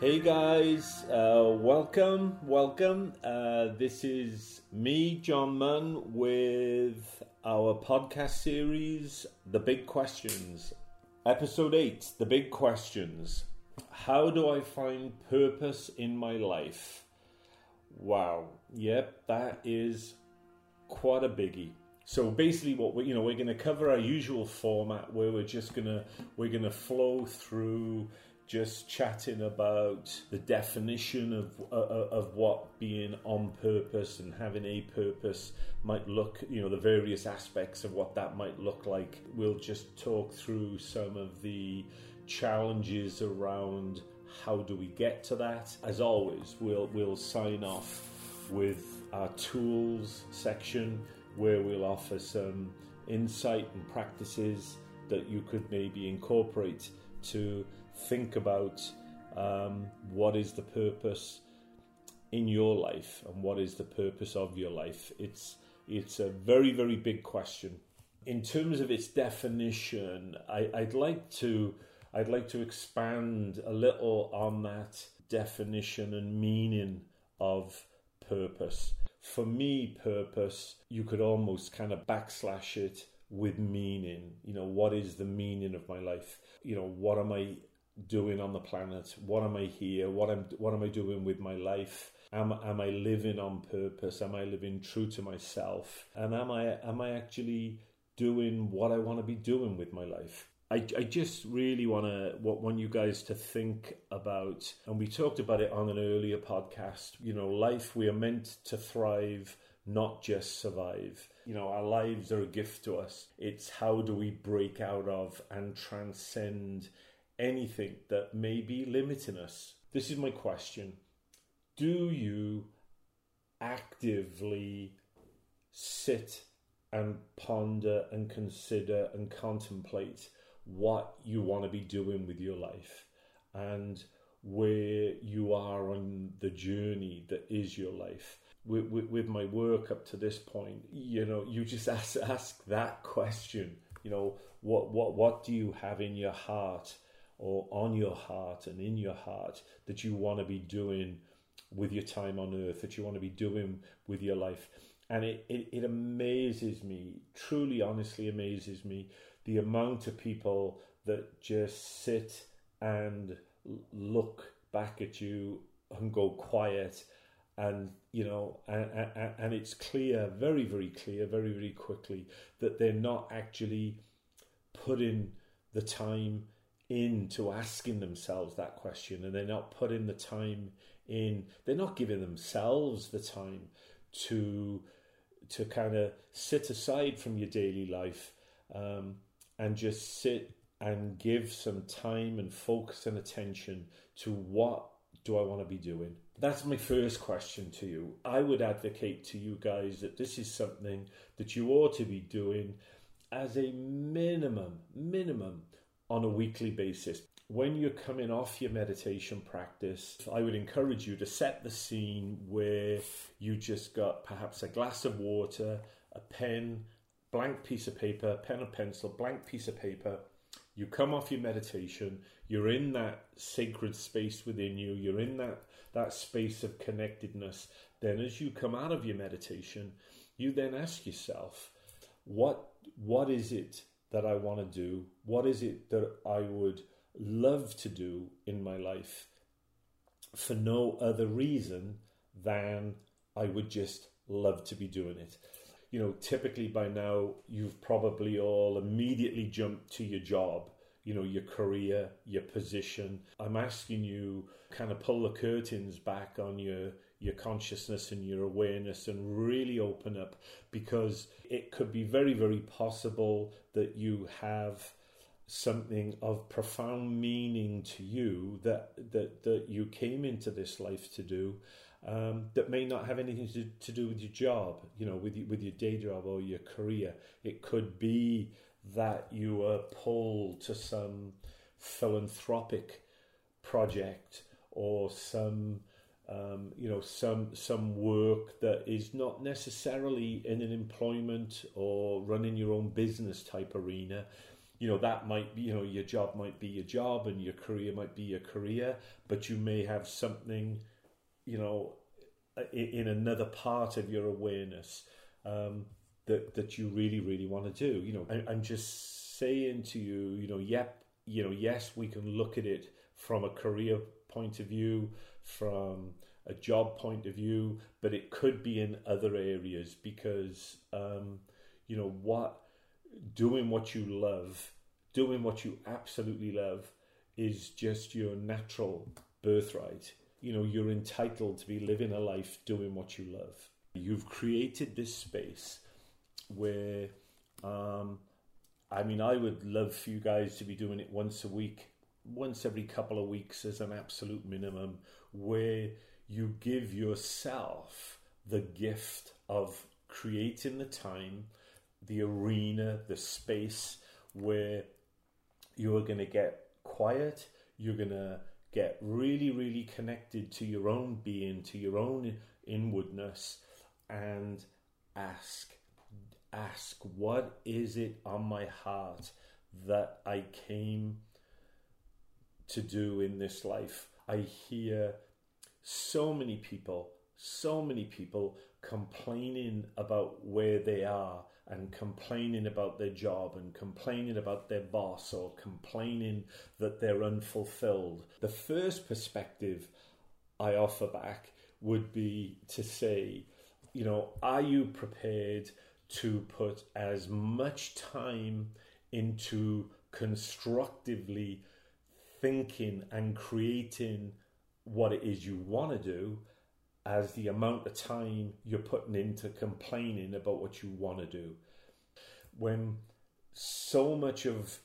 Hey guys, uh, welcome, welcome. Uh, this is me, John Munn, with our podcast series, The Big Questions. Episode 8 The Big Questions. How do I find purpose in my life? Wow, yep, that is quite a biggie. So basically, what we you know we're going to cover our usual format where we're just gonna we're gonna flow through just chatting about the definition of uh, of what being on purpose and having a purpose might look you know the various aspects of what that might look like. We'll just talk through some of the challenges around how do we get to that. As always we'll we'll sign off with our tools section where we'll offer some insight and practices that you could maybe incorporate to think about um, what is the purpose in your life and what is the purpose of your life. It's it's a very very big question. In terms of its definition, I, I'd like to I'd like to expand a little on that definition and meaning of purpose. For me, purpose, you could almost kind of backslash it with meaning. You know, what is the meaning of my life? You know, what am I doing on the planet? What am I here? What am what am I doing with my life? Am am I living on purpose? Am I living true to myself? And am I am I actually doing what I want to be doing with my life? I, I just really want to want you guys to think about, and we talked about it on an earlier podcast. You know, life we are meant to thrive, not just survive. You know, our lives are a gift to us. It's how do we break out of and transcend anything that may be limiting us. This is my question. Do you actively sit and ponder and consider and contemplate what you want to be doing with your life and where you are on the journey that is your life? With, with, with my work up to this point, you know, you just ask, ask that question. You know, what, what, what do you have in your heart? Or on your heart and in your heart that you want to be doing with your time on earth, that you want to be doing with your life. And it, it, it amazes me, truly, honestly amazes me, the amount of people that just sit and look back at you and go quiet and you know and, and, and, it's clear very very clear very very quickly that they're not actually putting the time into asking themselves that question and they're not putting the time in they're not giving themselves the time to to kind of sit aside from your daily life um, and just sit and give some time and focus and attention to what do I want to be doing? That's my first question to you. I would advocate to you guys that this is something that you ought to be doing as a minimum, minimum on a weekly basis. When you're coming off your meditation practice, I would encourage you to set the scene where you just got perhaps a glass of water, a pen, blank piece of paper, pen and pencil, blank piece of paper. You come off your meditation, you're in that sacred space within you, you're in that, that space of connectedness. Then, as you come out of your meditation, you then ask yourself, what, what is it that I want to do? What is it that I would love to do in my life for no other reason than I would just love to be doing it? You know, typically by now, you've probably all immediately jumped to your job you know your career your position i'm asking you kind of pull the curtains back on your your consciousness and your awareness and really open up because it could be very, very possible that you have something of profound meaning to you that that, that you came into this life to do um, that may not have anything to, to do with your job, you know, with with your day job or your career. It could be that you were pulled to some philanthropic project or some um, you know some some work that is not necessarily in an employment or running your own business type arena. You know that might be you know your job might be your job and your career might be your career but you may have something you know in, another part of your awareness um, that that you really really want to do. You know I, i'm just saying to you you know yep you know yes we can look at it from a career point of view from a job point of view but it could be in other areas because um, you know what doing what you love, doing what you absolutely love, is just your natural birthright. You know, you're entitled to be living a life doing what you love. You've created this space where, um, I mean, I would love for you guys to be doing it once a week, once every couple of weeks as an absolute minimum, where you give yourself the gift of creating the time the arena, the space where you are going to get quiet, you're going to get really, really connected to your own being, to your own inwardness, and ask, ask, what is it on my heart that I came to do in this life? I hear so many people, so many people complaining about where they are and complaining about their job and complaining about their boss or complaining that they're unfulfilled. The first perspective I offer back would be to say, you know, are you prepared to put as much time into constructively thinking and creating what it is you want to do as the amount of time you're putting into complaining about what you want to do. When so much of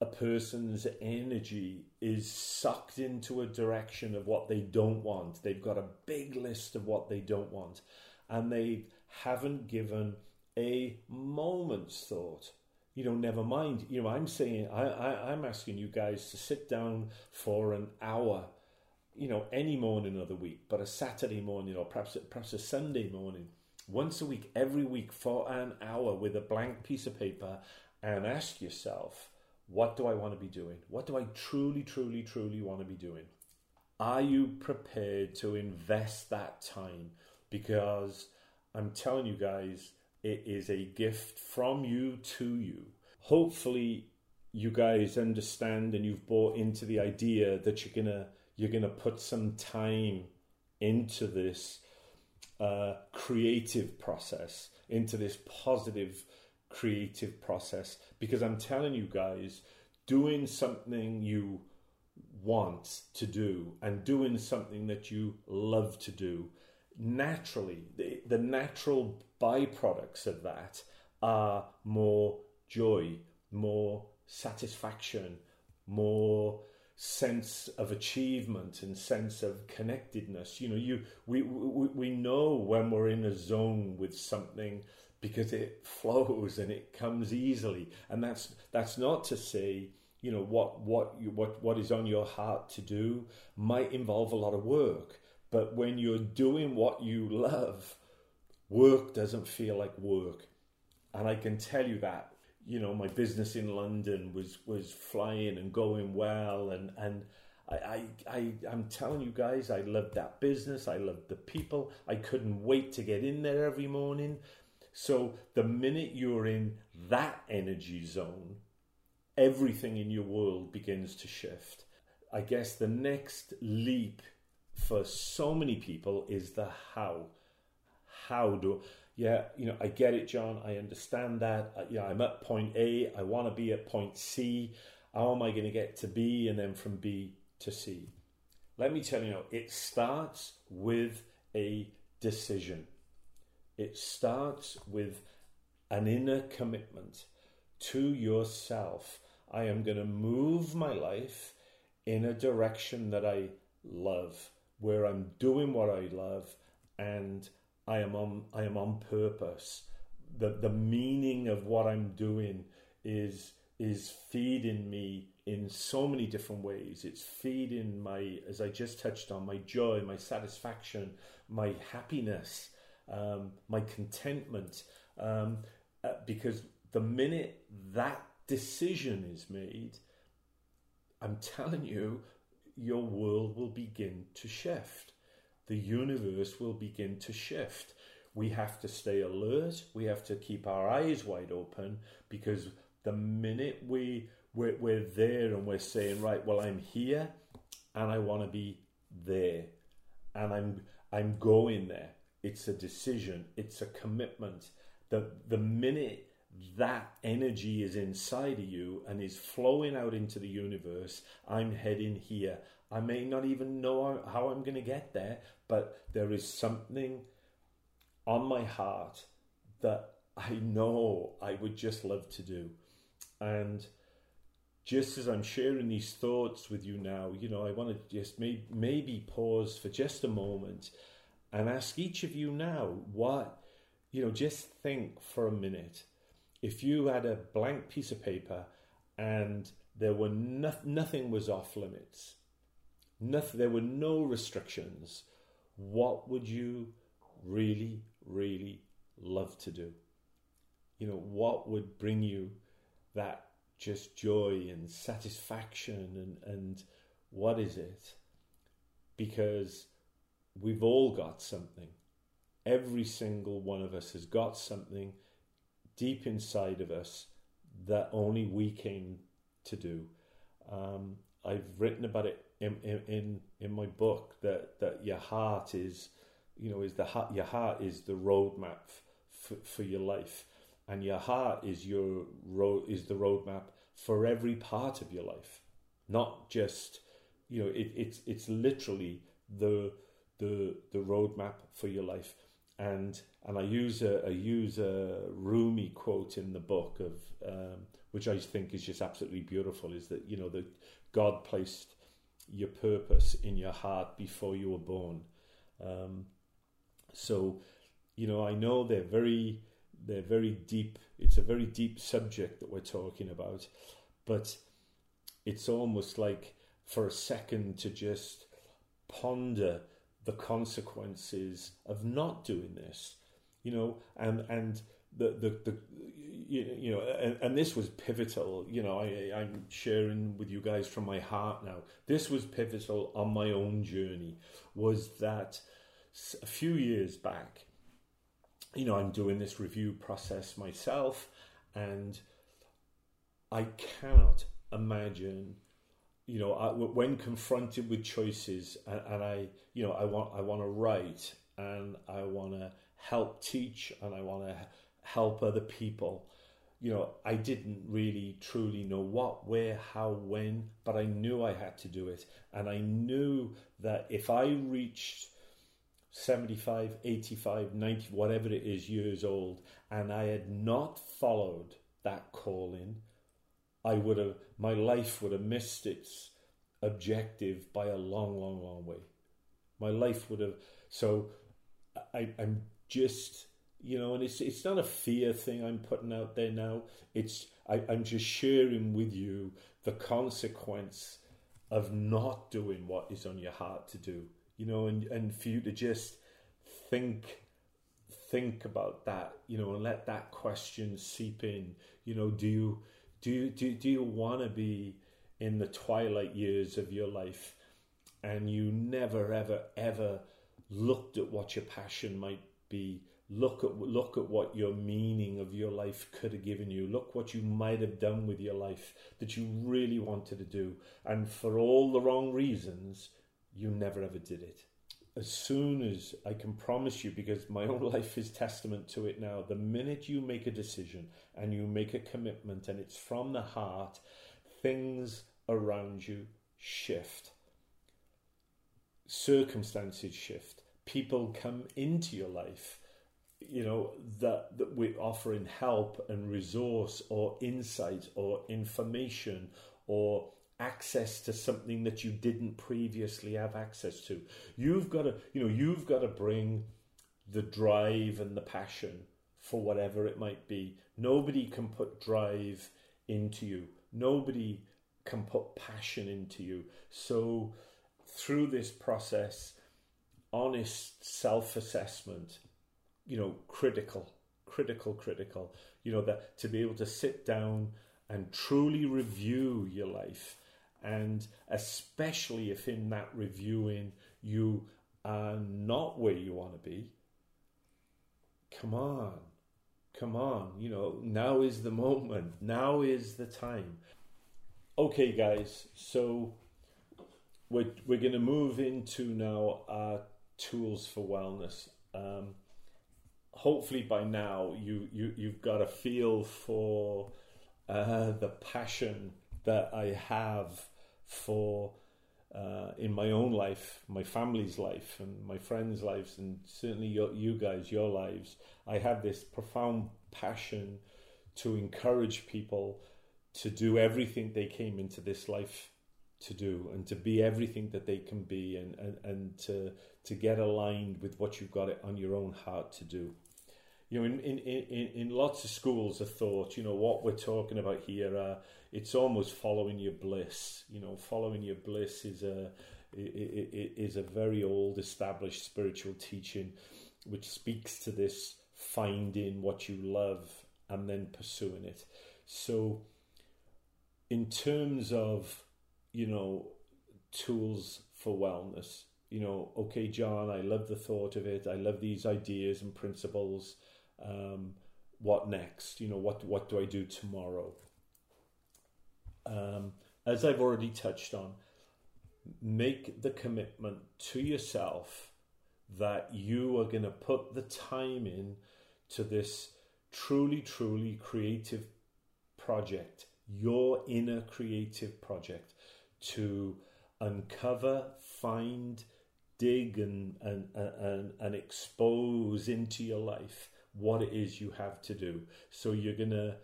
a person's energy is sucked into a direction of what they don't want, they've got a big list of what they don't want, and they haven't given a moment's thought you know, never mind. You know, I'm saying, I, I, I'm asking you guys to sit down for an hour you know, any morning of the week, but a Saturday morning or perhaps perhaps a Sunday morning, once a week, every week for an hour with a blank piece of paper, and ask yourself, what do I want to be doing? What do I truly, truly, truly want to be doing? Are you prepared to invest that time? Because I'm telling you guys, it is a gift from you to you. Hopefully, you guys understand and you've bought into the idea that you're to you're to put some time into this uh, creative process, into this positive creative process. Because I'm telling you guys, doing something you want to do and doing something that you love to do, naturally, the, the natural byproducts of that are more joy, more satisfaction, more sense of achievement and sense of connectedness. You know, you we, we we know when we're in a zone with something because it flows and it comes easily. And that's that's not to say you know what what you, what what is on your heart to do might involve a lot of work. But when you're doing what you love, work doesn't feel like work. And I can tell you that you know my business in London was was flying and going well. And and I, I, I I'm telling you guys I loved that business. I loved the people. I couldn't wait to get in there every morning. So the minute you're in that energy zone everything in your world begins to shift. I guess the next leap for so many people is the how how do yeah, you know, I get it, John. I understand that. Uh, yeah, I'm at point A. I want to be at point C. How am I going to get to B and then from B to C? Let me tell you, it starts with a decision. It starts with an inner commitment to yourself. I am going to move my life in a direction that I love, where I'm doing what I love and I am on I am on purpose. The the meaning of what I'm doing is is feeding me in so many different ways. It's feeding my, as I just touched on, my joy, my satisfaction, my happiness, um, my contentment. Um, uh, because the minute that decision is made, I'm telling you, your world will begin to shift. The universe will begin to shift. We have to stay alert. We have to keep our eyes wide open because the minute we we're, we're there and we're saying, right, well, I'm here and I want to be there and I'm I'm going there. It's a decision. It's a commitment. The the minute that energy is inside of you and is flowing out into the universe, I'm heading here. I may not even know how I'm going to get there, but there is something on my heart that I know I would just love to do. And just as I'm sharing these thoughts with you now, you know, I want to just may, maybe pause for just a moment and ask each of you now what, you know, just think for a minute. If you had a blank piece of paper and there were no, nothing was off limits, nothing, there were no restrictions, what would you really, really love to do? You know, what would bring you that just joy and satisfaction and, and what is it? Because we've all got something. Every single one of us has got something deep inside of us that only we came to do. Um, I've written about it in, in in my book that that your heart is, you know, is the heart. Your heart is the roadmap for, for your life, and your heart is your road is the roadmap for every part of your life, not just you know it, it's it's literally the the the roadmap for your life. And and I use a use a Rumi quote in the book of um, which I think is just absolutely beautiful. Is that you know that God placed your purpose in your heart before you were born. Um, so, you know, I know they're very they're very deep. It's a very deep subject that we're talking about, but it's almost like for a second to just ponder the consequences of not doing this, you know, and and the the, the you, you know, and, and this was pivotal. You know, I, I'm sharing with you guys from my heart now. This was pivotal on my own journey. Was that a few years back? You know, I'm doing this review process myself, and I cannot imagine you know, I, when confronted with choices, and, and, I, you know, I want, I want to write, and I want to help teach, and I want to help other people. You know, I didn't really truly know what, where, how, when, but I knew I had to do it, and I knew that if I reached 75, 85, 90, whatever it is years old, and I had not followed that calling, I would have my life would have missed its objective by a long, long, long way. My life would have. So I, I'm just, you know, and it's it's not a fear thing I'm putting out there now. It's I, I'm just sharing with you the consequence of not doing what is on your heart to do. You know, and and for you to just think think about that, you know, and let that question seep in. You know, do you do you, do, do you want to be in the twilight years of your life and you never, ever, ever looked at what your passion might be? Look at look at what your meaning of your life could have given you. Look what you might have done with your life that you really wanted to do, and for all the wrong reasons, you never ever did it as soon as I can promise you, because my own life is testament to it now, the minute you make a decision and you make a commitment and it's from the heart, things around you shift. Circumstances shift. People come into your life, you know, that, that we're offering help and resource or insight or information or access to something that you didn't previously have access to. You've got to, you know, you've got to bring the drive and the passion for whatever it might be. Nobody can put drive into you. Nobody can put passion into you. So through this process, honest self-assessment, you know, critical, critical, critical, you know, that to be able to sit down and truly review your life. And especially if in that reviewing you are not where you want to be, come on, come on, you know, now is the moment, now is the time. Okay, guys, so we're, we're going to move into now our tools for wellness. Um, hopefully by now you, you you've got a feel for uh, the passion that I have for uh, in my own life, my family's life, and my friends' lives, and certainly your, you guys, your lives. I have this profound passion to encourage people to do everything they came into this life to do and to be everything that they can be and, and, and to to get aligned with what you've got it on your own heart to do you know, in, in, in, in lots of schools of thought, you know, what we're talking about here, uh, it's almost following your bliss. You know, following your bliss is a is a very old established spiritual teaching, which speaks to this finding what you love and then pursuing it. So, in terms of you know tools for wellness, you know, okay, John, I love the thought of it. I love these ideas and principles um, what next? You know, what what do I do tomorrow? Um, as I've already touched on, make the commitment to yourself that you are going to put the time in to this truly, truly creative project, your inner creative project to uncover, find, dig, and, and, and, and expose into your life what it is you have to do. So you're going to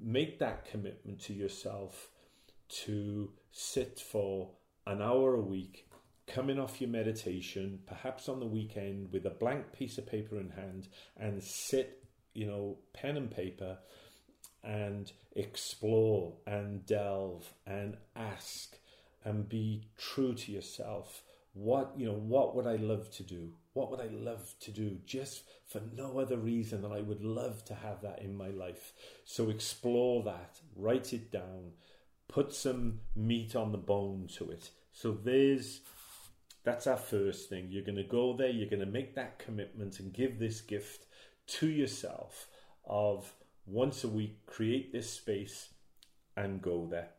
make that commitment to yourself to sit for an hour a week, coming off your meditation, perhaps on the weekend with a blank piece of paper in hand, and sit, you know, pen and paper and explore and delve and ask and be true to yourself. What, you know, what would I love to do? What would I love to do just for no other reason than I would love to have that in my life? So explore that, write it down, put some meat on the bone to it. So there's that's our first thing. You're going to go there, you're going to make that commitment and give this gift to yourself of once a week, create this space and go there.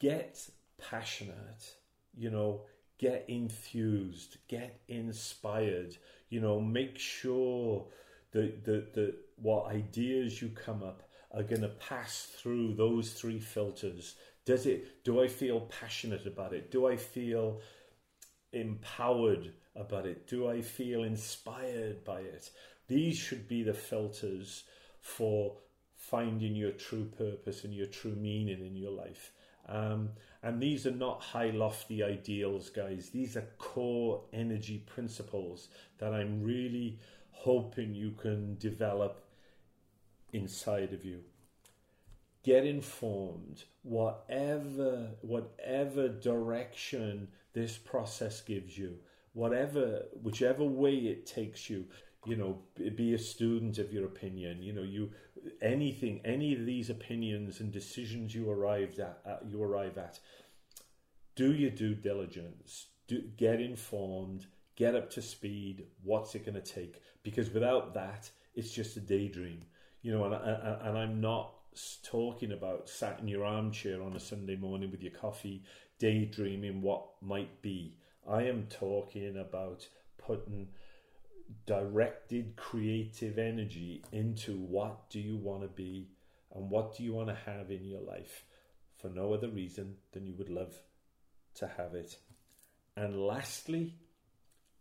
Get passionate. You know, get enthused, get inspired, you know, make sure that, that, that what ideas you come up are going to pass through those three filters. Does it, do I feel passionate about it? Do I feel empowered about it? Do I feel inspired by it? These should be the filters for finding your true purpose and your true meaning in your life. Um, and these are not high, lofty ideals, guys. These are core energy principles that I'm really hoping you can develop inside of you. Get informed, whatever, whatever direction this process gives you, whatever, whichever way it takes you you know be a student of your opinion you know you anything any of these opinions and decisions you arrived at uh, you arrive at do your due diligence do, get informed get up to speed what's it going to take? Because without that it's just a daydream. You know and, and, and i'm not talking about sat in your armchair on a sunday morning with your coffee daydreaming what might be. I am talking about putting directed creative energy into what do you want to be and what do you want to have in your life for no other reason than you would love to have it. And lastly,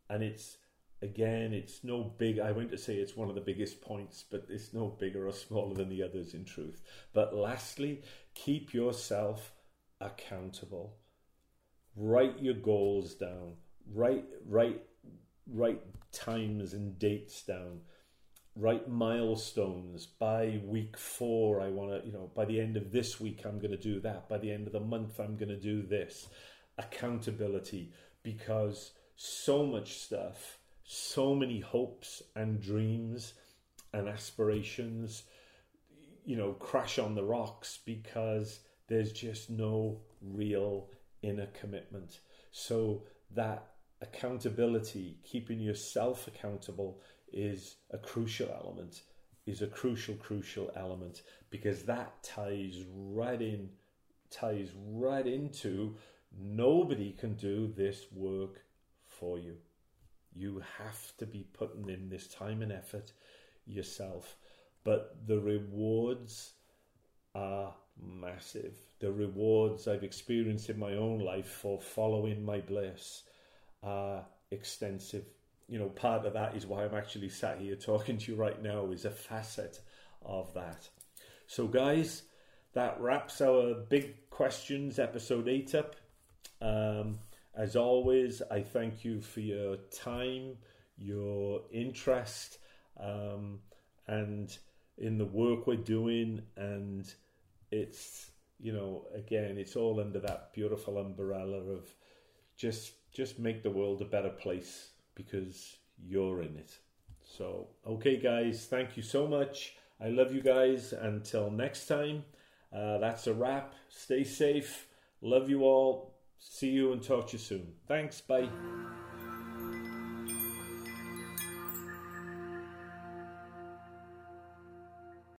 and it's again, it's no big, I went to say it's one of the biggest points, but it's no bigger or smaller than the others in truth. But lastly, keep yourself accountable. Write your goals down. Write, write, write times and dates down write milestones. By week four i want to you know by the end of this week i'm going to do that. By the end of the month i'm going to do this. Accountability because so much stuff so many hopes and dreams and aspirations you know, crash on the rocks because there's just no real inner commitment. So that accountability, keeping yourself accountable, is a crucial element. Is a crucial, crucial element because that ties right in, ties right into nobody can do this work for you. You have to be putting in this time and effort yourself. But the rewards are massive. The rewards I've experienced in my own life for following my bliss extensive. You know, part of that is why I'm actually sat here talking to you right now, is a facet of that. So, guys, that wraps our big questions episode 8 up. Um, as always, I thank you for your time, your interest, um, and in the work we're doing. And it's, you know, again, it's all under that beautiful umbrella of just just make the world a better place because you're in it. So, okay, guys, thank you so much. I love you guys. Until next time, uh, that's a wrap. Stay safe. Love you all. See you and talk to you soon. Thanks. Bye.